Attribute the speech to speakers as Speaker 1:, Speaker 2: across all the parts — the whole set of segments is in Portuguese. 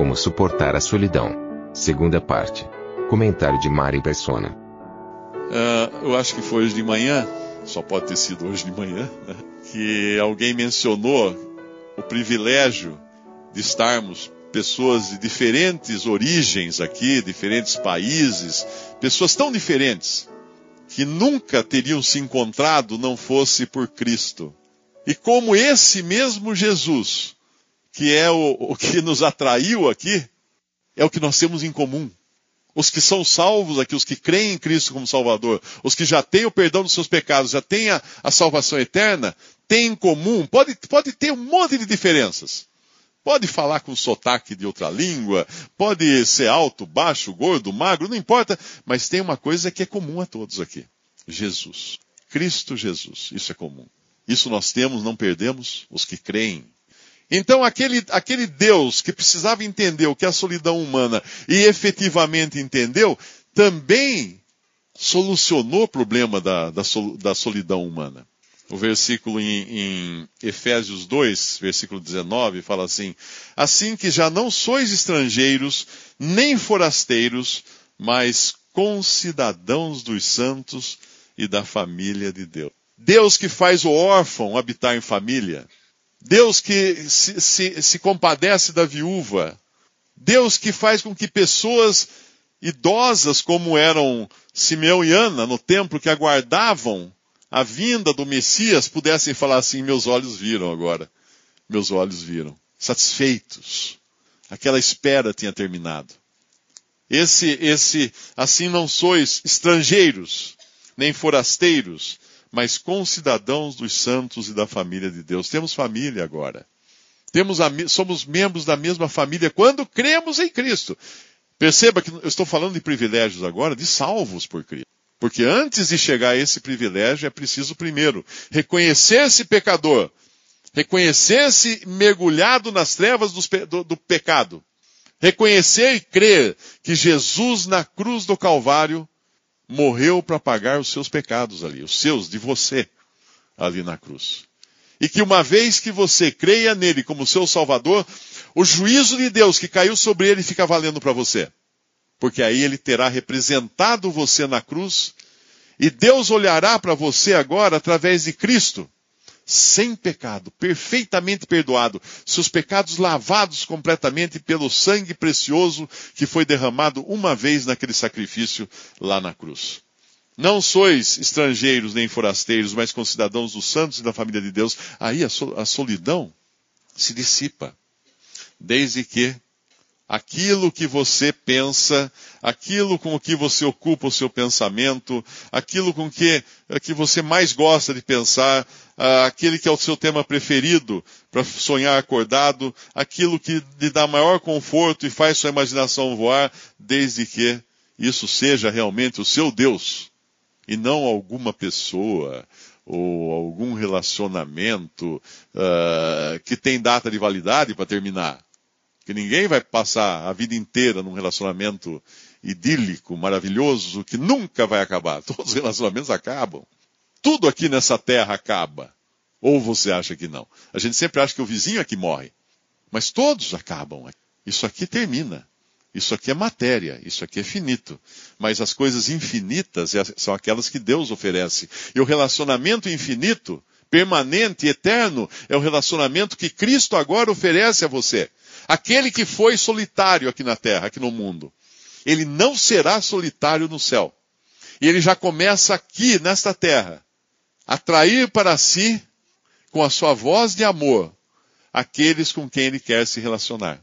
Speaker 1: Como suportar a solidão. Segunda parte. Comentário de Mari Persona.
Speaker 2: Ah, eu acho que foi hoje de manhã, só pode ter sido hoje de manhã, né, que alguém mencionou o privilégio de estarmos pessoas de diferentes origens aqui, diferentes países, pessoas tão diferentes que nunca teriam se encontrado não fosse por Cristo. E como esse mesmo Jesus, que é o, o que nos atraiu aqui, é o que nós temos em comum. Os que são salvos aqui, os que creem em Cristo como Salvador, os que já têm o perdão dos seus pecados, já têm a, a salvação eterna, têm em comum, pode, pode ter um monte de diferenças. Pode falar com sotaque de outra língua, pode ser alto, baixo, gordo, magro, não importa, mas tem uma coisa que é comum a todos aqui: Jesus. Cristo Jesus. Isso é comum. Isso nós temos, não perdemos, os que creem. Então, aquele, aquele Deus que precisava entender o que é a solidão humana e efetivamente entendeu, também solucionou o problema da, da, da solidão humana. O versículo em, em, Efésios 2, versículo 19, fala assim: Assim que já não sois estrangeiros, nem forasteiros, mas concidadãos dos santos e da família de Deus. Deus que faz o órfão habitar em família. Deus que se, se, se compadece da viúva. Deus que faz com que pessoas idosas, como eram Simeão e Ana no templo, que aguardavam a vinda do Messias, pudessem falar assim: meus olhos viram agora. Meus olhos viram. Satisfeitos. Aquela espera tinha terminado. Esse, esse, assim não sois estrangeiros, nem forasteiros, mas concidadãos dos santos e da família de Deus. Temos família agora. Temos somos membros da mesma família quando cremos em Cristo. Perceba que eu estou falando de privilégios agora, de salvos por Cristo. Porque antes de chegar a esse privilégio, é preciso primeiro reconhecer-se pecador, reconhecer-se mergulhado nas trevas do, do, do pecado, reconhecer e crer que Jesus na cruz do Calvário morreu para pagar os seus pecados ali, os seus, de você, ali na cruz. E que uma vez que você creia nele como seu Salvador, o juízo de Deus que caiu sobre ele fica valendo para você. Porque aí ele terá representado você na cruz, e Deus olhará para você agora através de Cristo, sem pecado, perfeitamente perdoado, seus pecados lavados completamente pelo sangue precioso que foi derramado uma vez naquele sacrifício lá na cruz. Não sois estrangeiros nem forasteiros, mas concidadãos dos santos e da família de Deus. Aí a solidão se dissipa. Desde que aquilo que você pensa, aquilo com o que você ocupa o seu pensamento, aquilo com que, que você mais gosta de pensar, uh, aquele que é o seu tema preferido para sonhar acordado, aquilo que lhe dá maior conforto e faz sua imaginação voar, desde que isso seja realmente o seu Deus e não alguma pessoa ou algum relacionamento uh, que tem data de validade para terminar. Que ninguém vai passar a vida inteira num relacionamento idílico, maravilhoso, que nunca vai acabar. Todos os relacionamentos acabam. Tudo aqui nessa terra acaba. Ou você acha que não? A gente sempre acha que o vizinho é que morre. Mas todos acabam. Isso aqui termina. Isso aqui é matéria, isso aqui é finito. Mas as coisas infinitas é, são aquelas que Deus oferece. E o relacionamento infinito, permanente eterno, é o relacionamento que Cristo agora oferece a você. Aquele que foi solitário aqui na terra, aqui no mundo, ele não será solitário no céu. E ele já começa aqui, nesta terra, a atrair para si, com a sua voz de amor, aqueles com quem ele quer se relacionar.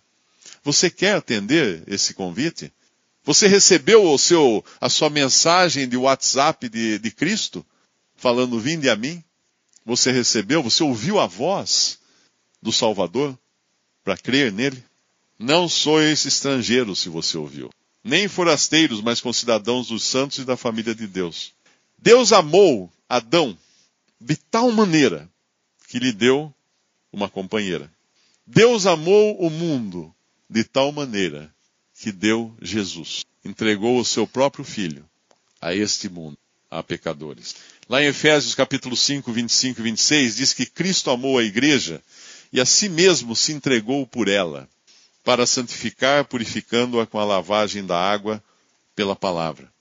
Speaker 2: Você quer atender esse convite? Você recebeu o seu, a sua mensagem de WhatsApp de, de Cristo, falando: Vinde a mim? Você recebeu? Você ouviu a voz? do Salvador para crer nele? Não sois estrangeiros, se você ouviu, nem forasteiros, mas concidadãos dos santos e da família de Deus. Deus amou Adão de tal maneira que lhe deu uma companheira. Deus amou o mundo de tal maneira que deu Jesus. Entregou o seu próprio filho a este mundo, a pecadores. Lá em Efésios capítulo 5, 25 e 26 diz que Cristo amou a igreja e a si mesmo se entregou por ela, para santificar, purificando-a com a lavagem da água pela palavra.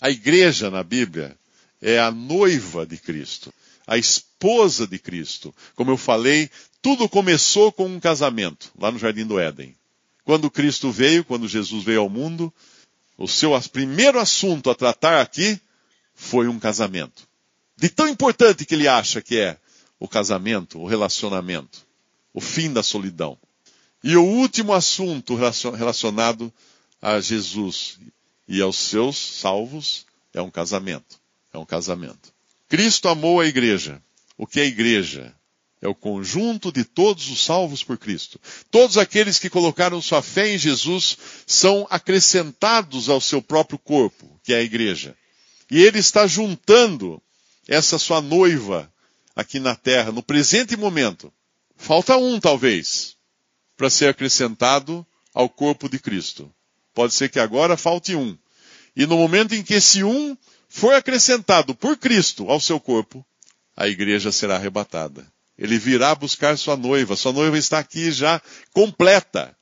Speaker 2: A igreja na Bíblia é a noiva de Cristo, a esposa de Cristo. Como eu falei, tudo começou com um casamento, lá no Jardim do Éden. Quando Cristo veio, quando Jesus veio ao mundo, o seu primeiro assunto a tratar aqui foi um casamento. De tão importante que ele acha que é o casamento, o relacionamento, o fim da solidão. E o último assunto relacionado a Jesus e aos seus salvos é um casamento. É um casamento. Cristo amou a igreja. O que é igreja? É o conjunto de todos os salvos por Cristo. Todos aqueles que colocaram sua fé em Jesus são acrescentados ao seu próprio corpo, que é a igreja. E ele está juntando essa sua noiva aqui na terra, no presente momento. Falta um, talvez, para ser acrescentado ao corpo de Cristo. Pode ser que agora falte um. E no momento em que esse um for acrescentado por Cristo ao seu corpo, a igreja será arrebatada. Ele virá buscar sua noiva. Sua noiva está aqui já completa.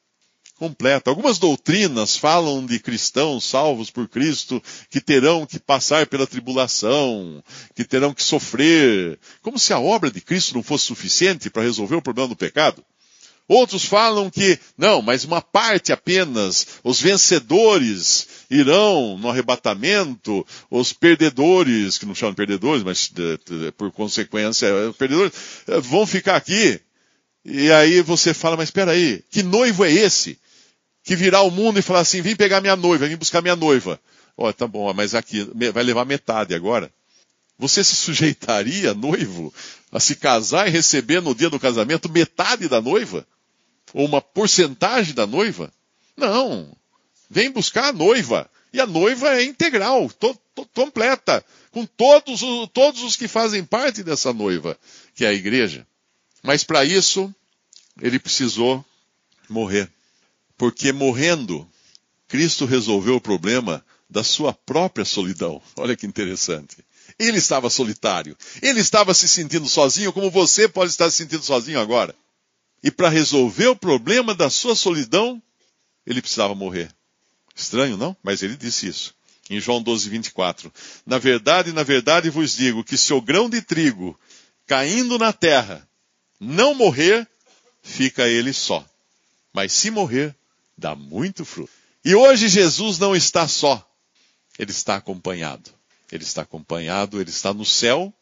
Speaker 2: Completa. Algumas doutrinas falam de cristãos salvos por Cristo que terão que passar pela tribulação, que terão que sofrer, como se a obra de Cristo não fosse suficiente para resolver o problema do pecado. Outros falam que, não, mas uma parte apenas, os vencedores irão no arrebatamento, os perdedores, que não chamam de perdedores, mas por consequência, perdedores, eh, vão ficar aqui. E aí você fala, mas espera aí, que noivo é esse? Que virá ao mundo e falar assim, vem pegar minha noiva, vem buscar minha noiva. Ó, oh, tá bom, mas aqui vai levar metade agora. Você se sujeitaria, noivo, a se casar e receber no dia do casamento metade da noiva? ou uma porcentagem da noiva. Não. Vem buscar a noiva. E a noiva é integral, to, to, completa, com todos, todos os que fazem parte dessa noiva, que é a igreja. Mas para isso, ele precisou morrer. Porque morrendo, Cristo resolveu o problema da sua própria solidão. Olha que interessante. Ele estava solitário. Ele estava se sentindo sozinho, como você pode estar se sentindo sozinho agora. E para resolver o problema da sua solidão, ele precisava morrer. Estranho, não? Mas ele disse isso. Em João 12, 24. Na verdade, na verdade vos digo que se o grão de trigo caindo na terra não morrer, fica ele só. Mas se morrer, dá muito fruto. E hoje Jesus não está só. Ele está acompanhado. Ele está acompanhado, ele está no céu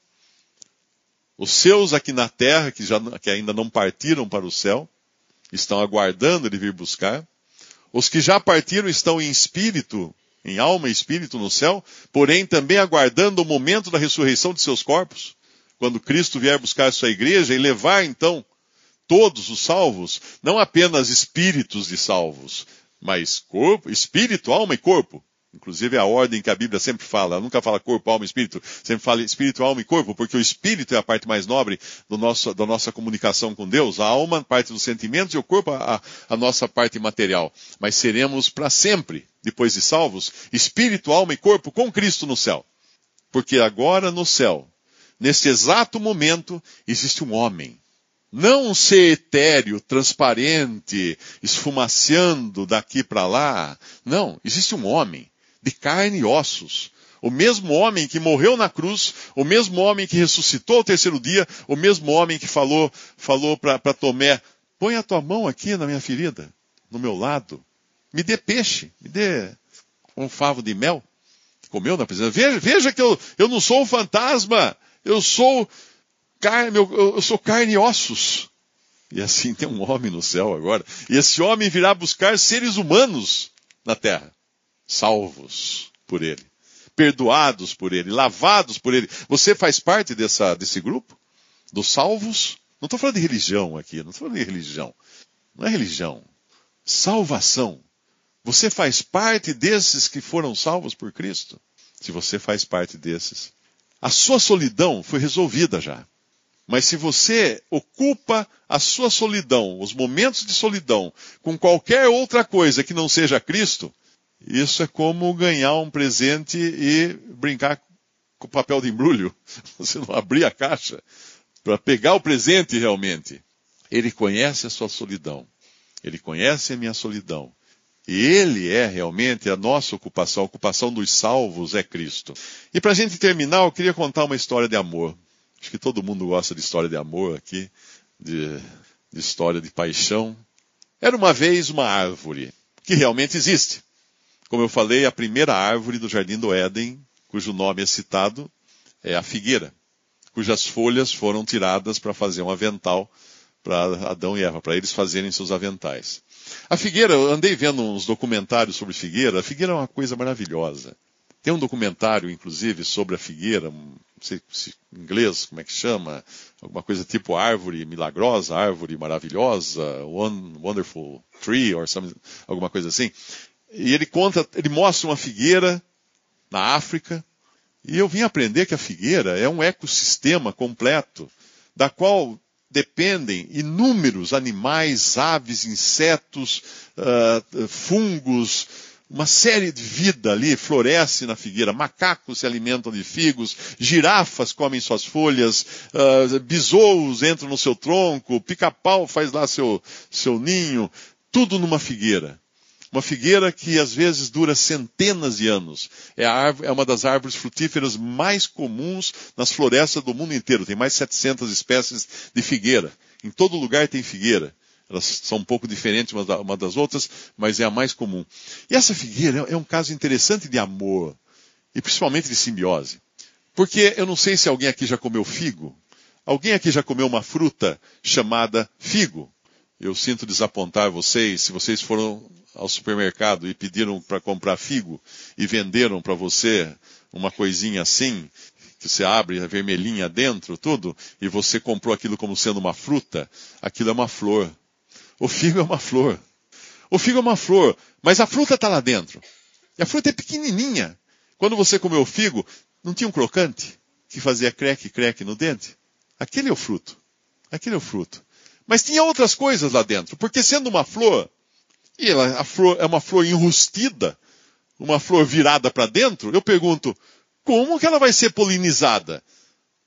Speaker 2: os seus aqui na terra, que, já, que ainda não partiram para o céu, estão aguardando ele vir buscar. Os que já partiram estão em espírito, em alma e espírito no céu, porém também aguardando o momento da ressurreição de seus corpos, quando Cristo vier buscar a sua igreja e levar então todos os salvos, não apenas espíritos de salvos, mas corpo, espírito, alma e corpo. Inclusive é a ordem que a Bíblia sempre fala, ela nunca fala corpo, alma e espírito, sempre fala espírito, alma e corpo, porque o espírito é a parte mais nobre do nosso, da nossa comunicação com Deus, a alma, parte dos sentimentos e o corpo, a, a nossa parte material. Mas seremos para sempre, depois de salvos, espírito, alma e corpo com Cristo no céu. Porque agora no céu, neste exato momento, existe um homem. Não ser etéreo, transparente, esfumaciando daqui para lá. Não, existe um homem de carne e ossos. O mesmo homem que morreu na cruz, o mesmo homem que ressuscitou ao terceiro dia, o mesmo homem que falou, falou para Tomé, põe a tua mão aqui na minha ferida, no meu lado. Me dê peixe, me dê um favo de mel. Comeu na presença. Veja, veja que eu, eu não sou um fantasma, eu sou carne, eu, eu sou carne e ossos. E assim tem um homem no céu agora. E esse homem virá buscar seres humanos na terra salvos por Ele, perdoados por Ele, lavados por Ele. Você faz parte dessa, desse grupo? Dos salvos Não estou falando de religião aqui, não estou falando de religião. Não é religião. Salvação. Você faz parte desses que foram salvos por Cristo? Se você faz parte desses, a sua solidão foi resolvida já. Mas se você ocupa a sua solidão, os momentos de solidão, com qualquer outra coisa que não seja Cristo, isso é como ganhar um presente e brincar com papel de embrulho. Você não abrir a caixa para pegar o presente realmente. Ele conhece a sua solidão. Ele conhece a minha solidão. E ele é realmente a nossa ocupação, a ocupação dos salvos é Cristo. E para a gente terminar, eu queria contar uma história de amor. Acho que todo mundo gosta de história de amor aqui, de, de história de paixão. Era uma vez uma árvore, que realmente existe. Como eu falei, a primeira árvore do Jardim do Éden, cujo nome é citado, é a figueira, cujas folhas foram tiradas para fazer um avental para Adão e Eva, para eles fazerem seus aventais. A figueira, eu andei vendo uns documentários sobre figueira, a figueira é uma coisa maravilhosa. Tem um documentário, inclusive, sobre a figueira, não sei se em inglês, como é que chama, alguma coisa tipo árvore milagrosa, árvore maravilhosa, one, wonderful tree, or alguma coisa assim. E ele conta, ele mostra uma figueira na África, e eu vim aprender que a figueira é um ecossistema completo, da qual dependem inúmeros animais, aves, insetos, uh, fungos, uma série de vida ali floresce na figueira. Macacos se alimentam de figos, girafas comem suas folhas, uh, entram no seu tronco, pica-pau faz lá seu, seu ninho, tudo numa figueira. Uma figueira que às vezes dura centenas de anos. É, árvore, é, uma das árvores frutíferas mais comuns nas florestas do mundo inteiro. Tem mais de 700 espécies de figueira. Em todo lugar tem figueira. Elas são um pouco diferentes uma das outras, mas é a mais comum. E essa figueira é um caso interessante de amor, e principalmente de simbiose. Porque eu não sei se alguém aqui já comeu figo. Alguém aqui já comeu uma fruta chamada figo? Eu sinto desapontar vocês se vocês foram ao supermercado e pediram para comprar figo e venderam para você uma coisinha assim, que você abre a vermelhinha dentro, tudo, e você comprou aquilo como sendo uma fruta, aquilo é uma flor. O figo é uma flor. O figo é uma flor, mas a fruta está lá dentro. E a fruta é pequenininha. Quando você comeu o figo, não tinha um crocante que fazia creque, creque no dente? Aquele é o fruto. Aquele é o fruto. Mas tinha outras coisas lá dentro, porque sendo uma flor, e ela, a flor é uma flor enrustida, uma flor virada para dentro, eu pergunto, como que ela vai ser polinizada?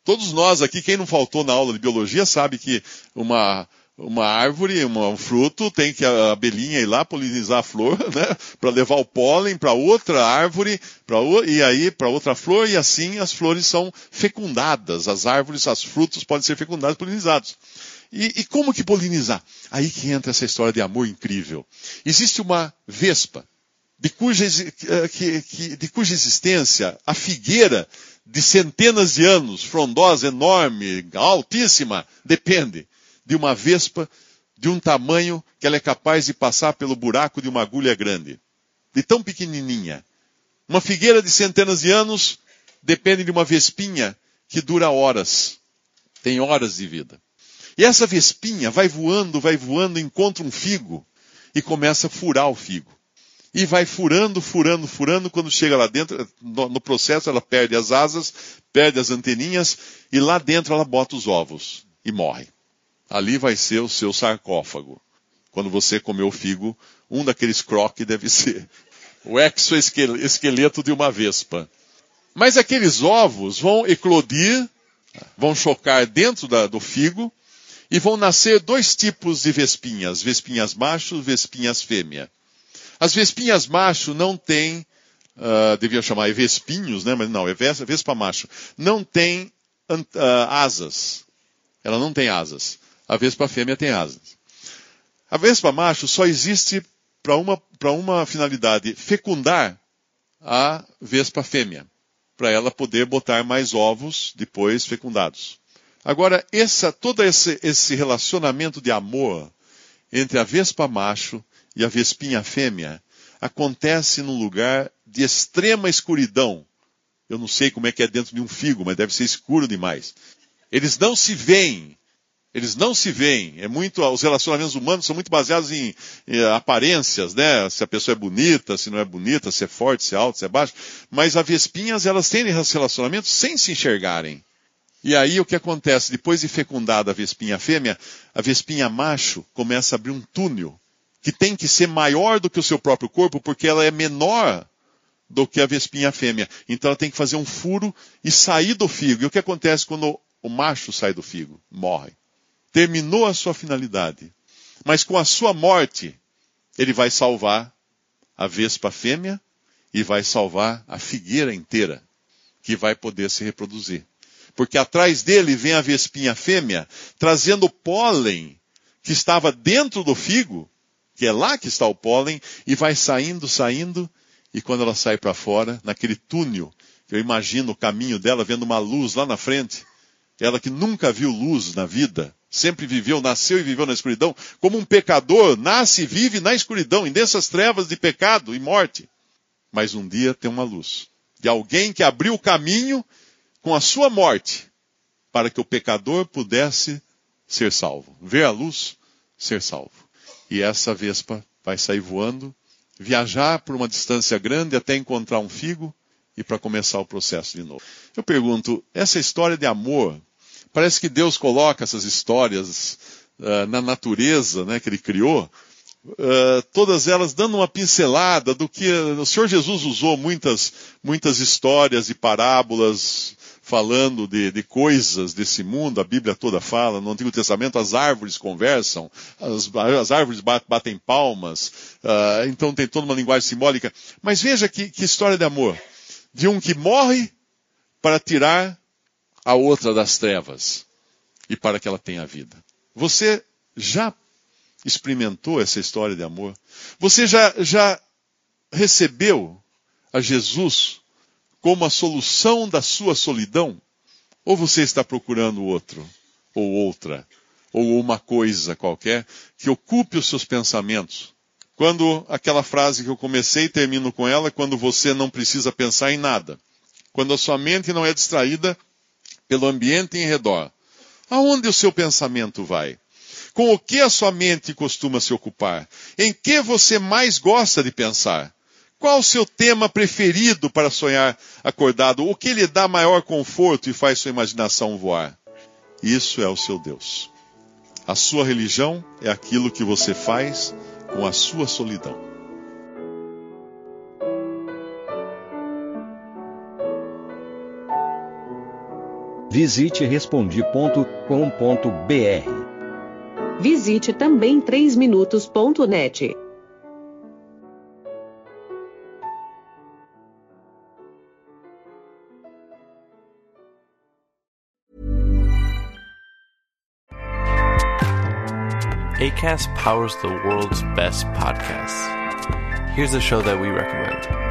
Speaker 2: Todos nós aqui, quem não faltou na aula de biologia, sabe que uma, uma árvore, um fruto, tem que a abelhinha ir lá polinizar a flor, né? Para levar o pólen para outra árvore, para e aí para outra flor, e assim as flores são fecundadas. As árvores, os frutos podem ser fecundados, polinizados. E, e, como que polinizar? Aí que entra essa história de amor incrível. Existe uma vespa, de cuja, eh, que, que, de cuja existência a figueira de centenas de anos, frondosa, enorme, altíssima, depende de uma vespa de um tamanho que ela é capaz de passar pelo buraco de uma agulha grande. De tão pequenininha. Uma figueira de centenas de anos depende de uma vespinha que dura horas. Tem horas de vida. E essa vespinha vai voando, vai voando, encontra um figo e começa a furar o figo. E vai furando, furando, furando. Quando chega lá dentro, no, processo ela perde as asas, perde as anteninhas e lá dentro ela bota os ovos e morre. Ali vai ser o seu sarcófago. Quando você comer o figo, um daqueles croques deve ser o exoesqueleto de uma vespa. Mas aqueles ovos vão eclodir, vão chocar dentro da, do figo, e vão nascer dois tipos de vespinhas, vespinhas macho, vespinhas fêmea. As vespinhas macho não têm, uh, devia chamar vespinhos, né? Mas não, é vespa macho. Não tem uh, asas. Ela não tem asas. A vespa fêmea tem asas. A vespa macho só existe para uma, uma finalidade, fecundar a vespa fêmea, para ela poder botar mais ovos depois fecundados. Agora, essa, todo esse, esse relacionamento de amor entre a vespa macho e a vespinha fêmea acontece num lugar de extrema escuridão. Eu não sei como é que é dentro de um figo, mas deve ser escuro demais. Eles não se veem. Eles não se veem. É muito, os relacionamentos humanos são muito baseados em, em, aparências, né? Se a pessoa é bonita, se não é bonita, se é forte, se é alto, se é baixo. Mas as vespinhas, elas têm relacionamentos sem se enxergarem. E aí o que acontece? Depois de fecundada a vespinha fêmea, a vespinha macho começa a abrir um túnel que tem que ser maior do que o seu próprio corpo, porque ela é menor do que a vespinha fêmea. Então ela tem que fazer um furo e sair do figo. E o que acontece quando o macho sai do figo? Morre terminou a sua finalidade. Mas com a sua morte, ele vai salvar a vespa fêmea e vai salvar a figueira inteira, que vai poder se reproduzir. Porque atrás dele vem a vespinha fêmea, trazendo pólen que estava dentro do figo, que é lá que está o pólen, e vai saindo, saindo, e quando ela sai para fora, naquele túnel, eu imagino o caminho dela, vendo uma luz lá na frente, ela que nunca viu luz na vida, sempre viveu, nasceu e viveu na escuridão, como um pecador nasce e vive na escuridão, em dessas trevas de pecado e morte. Mas um dia tem uma luz. De alguém que abriu o caminho com a sua morte, para que o pecador pudesse ser salvo. Ver a luz, ser salvo. E essa vespa vai sair voando, viajar por uma distância grande até encontrar um figo e para começar o processo de novo. Eu pergunto, essa história de amor Parece que Deus coloca essas histórias uh, na natureza né, que Ele criou, uh, todas elas dando uma pincelada do que o Senhor Jesus usou muitas, muitas histórias e parábolas falando de, de, coisas desse mundo, a Bíblia toda fala, no Antigo Testamento as árvores conversam, as, as árvores batem palmas, uh, então tem toda uma linguagem simbólica. Mas veja que, que história de amor. De um que morre para tirar a outra das trevas e para que ela tenha vida. Você já experimentou essa história de amor? Você já, já recebeu a Jesus como a solução da sua solidão? Ou você está procurando outro, ou outra, ou uma coisa qualquer que ocupe os seus pensamentos? Quando aquela frase que eu comecei e termino com ela, quando você não precisa pensar em nada. Quando a sua mente não é distraída pelo ambiente em redor. Aonde o seu pensamento vai? Com o que a sua mente costuma se ocupar? Em que você mais gosta de pensar? Qual o seu tema preferido para sonhar acordado? O que lhe dá maior conforto e faz sua imaginação voar? Isso é o seu Deus. A sua religião é aquilo que você faz com a sua solidão.
Speaker 3: Visite respondi.com.br.
Speaker 4: Visite também 3minutos.net.
Speaker 5: ACAST powers the world's best podcasts. Here's a show that we recommend.